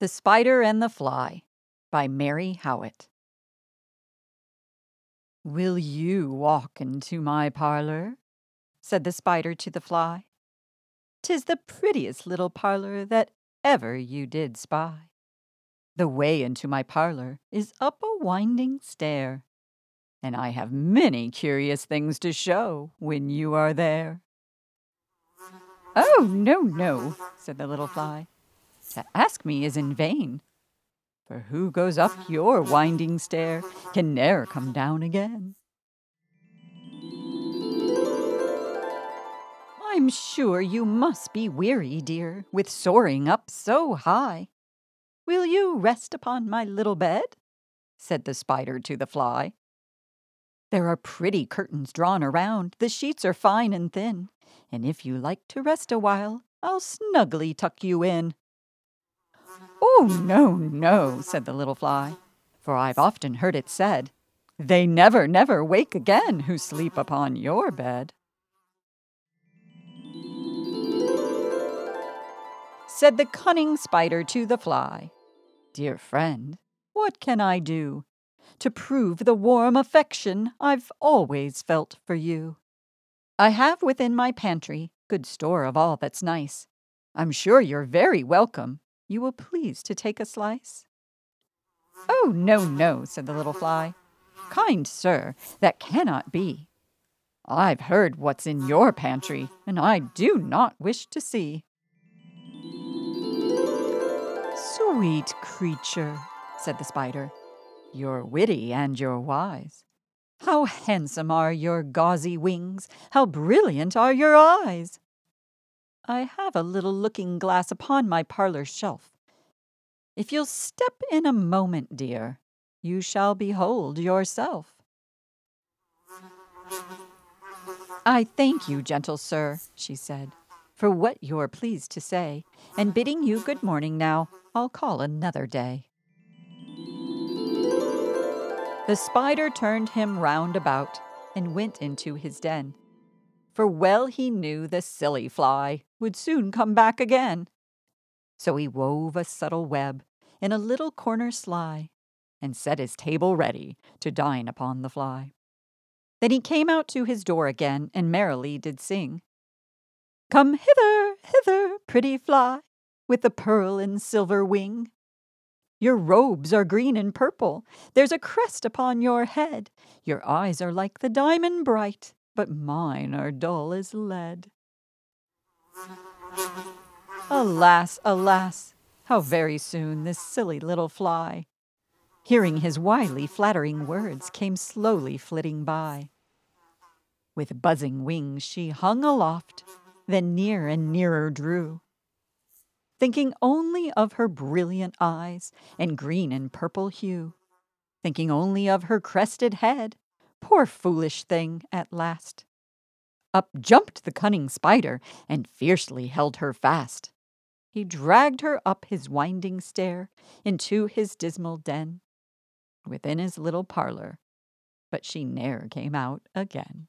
The Spider and the Fly by Mary Howitt. Will you walk into my parlor? said the spider to the fly. Tis the prettiest little parlor that ever you did spy. The way into my parlor is up a winding stair, and I have many curious things to show when you are there. Oh, no, no, said the little fly. To ask me is in vain. For who goes up your winding stair can ne'er come down again. I'm sure you must be weary, dear, with soaring up so high. Will you rest upon my little bed? said the spider to the fly. There are pretty curtains drawn around, the sheets are fine and thin, and if you like to rest a while, I'll snugly tuck you in. Oh, no, no, said the little fly, for I've often heard it said, They never, never wake again who sleep upon your bed. Said the cunning spider to the fly, Dear friend, what can I do to prove the warm affection I've always felt for you? I have within my pantry good store of all that's nice. I'm sure you're very welcome you will please to take a slice? Oh, no, no, said the little fly. Kind sir, that cannot be. I've heard what's in your pantry, and I do not wish to see. Sweet creature, said the spider, you're witty and you're wise. How handsome are your gauzy wings, how brilliant are your eyes! I have a little looking glass upon my parlor shelf. If you'll step in a moment, dear, you shall behold yourself. I thank you, gentle sir, she said, for what you're pleased to say, and bidding you good morning now, I'll call another day. The spider turned him round about and went into his den for well he knew the silly fly would soon come back again. So he wove a subtle web in a little corner sly, and set his table ready to dine upon the fly. Then he came out to his door again, and merrily did sing. Come hither, hither, pretty fly, with the pearl and silver wing. Your robes are green and purple, there's a crest upon your head, your eyes are like the diamond bright, but mine are dull as lead. Alas, alas, how very soon this silly little fly, hearing his wily flattering words, came slowly flitting by. With buzzing wings she hung aloft, then near and nearer drew, thinking only of her brilliant eyes and green and purple hue, thinking only of her crested head Poor foolish thing, at last. Up jumped the cunning spider and fiercely held her fast. He dragged her up his winding stair into his dismal den, within his little parlor, but she ne'er came out again.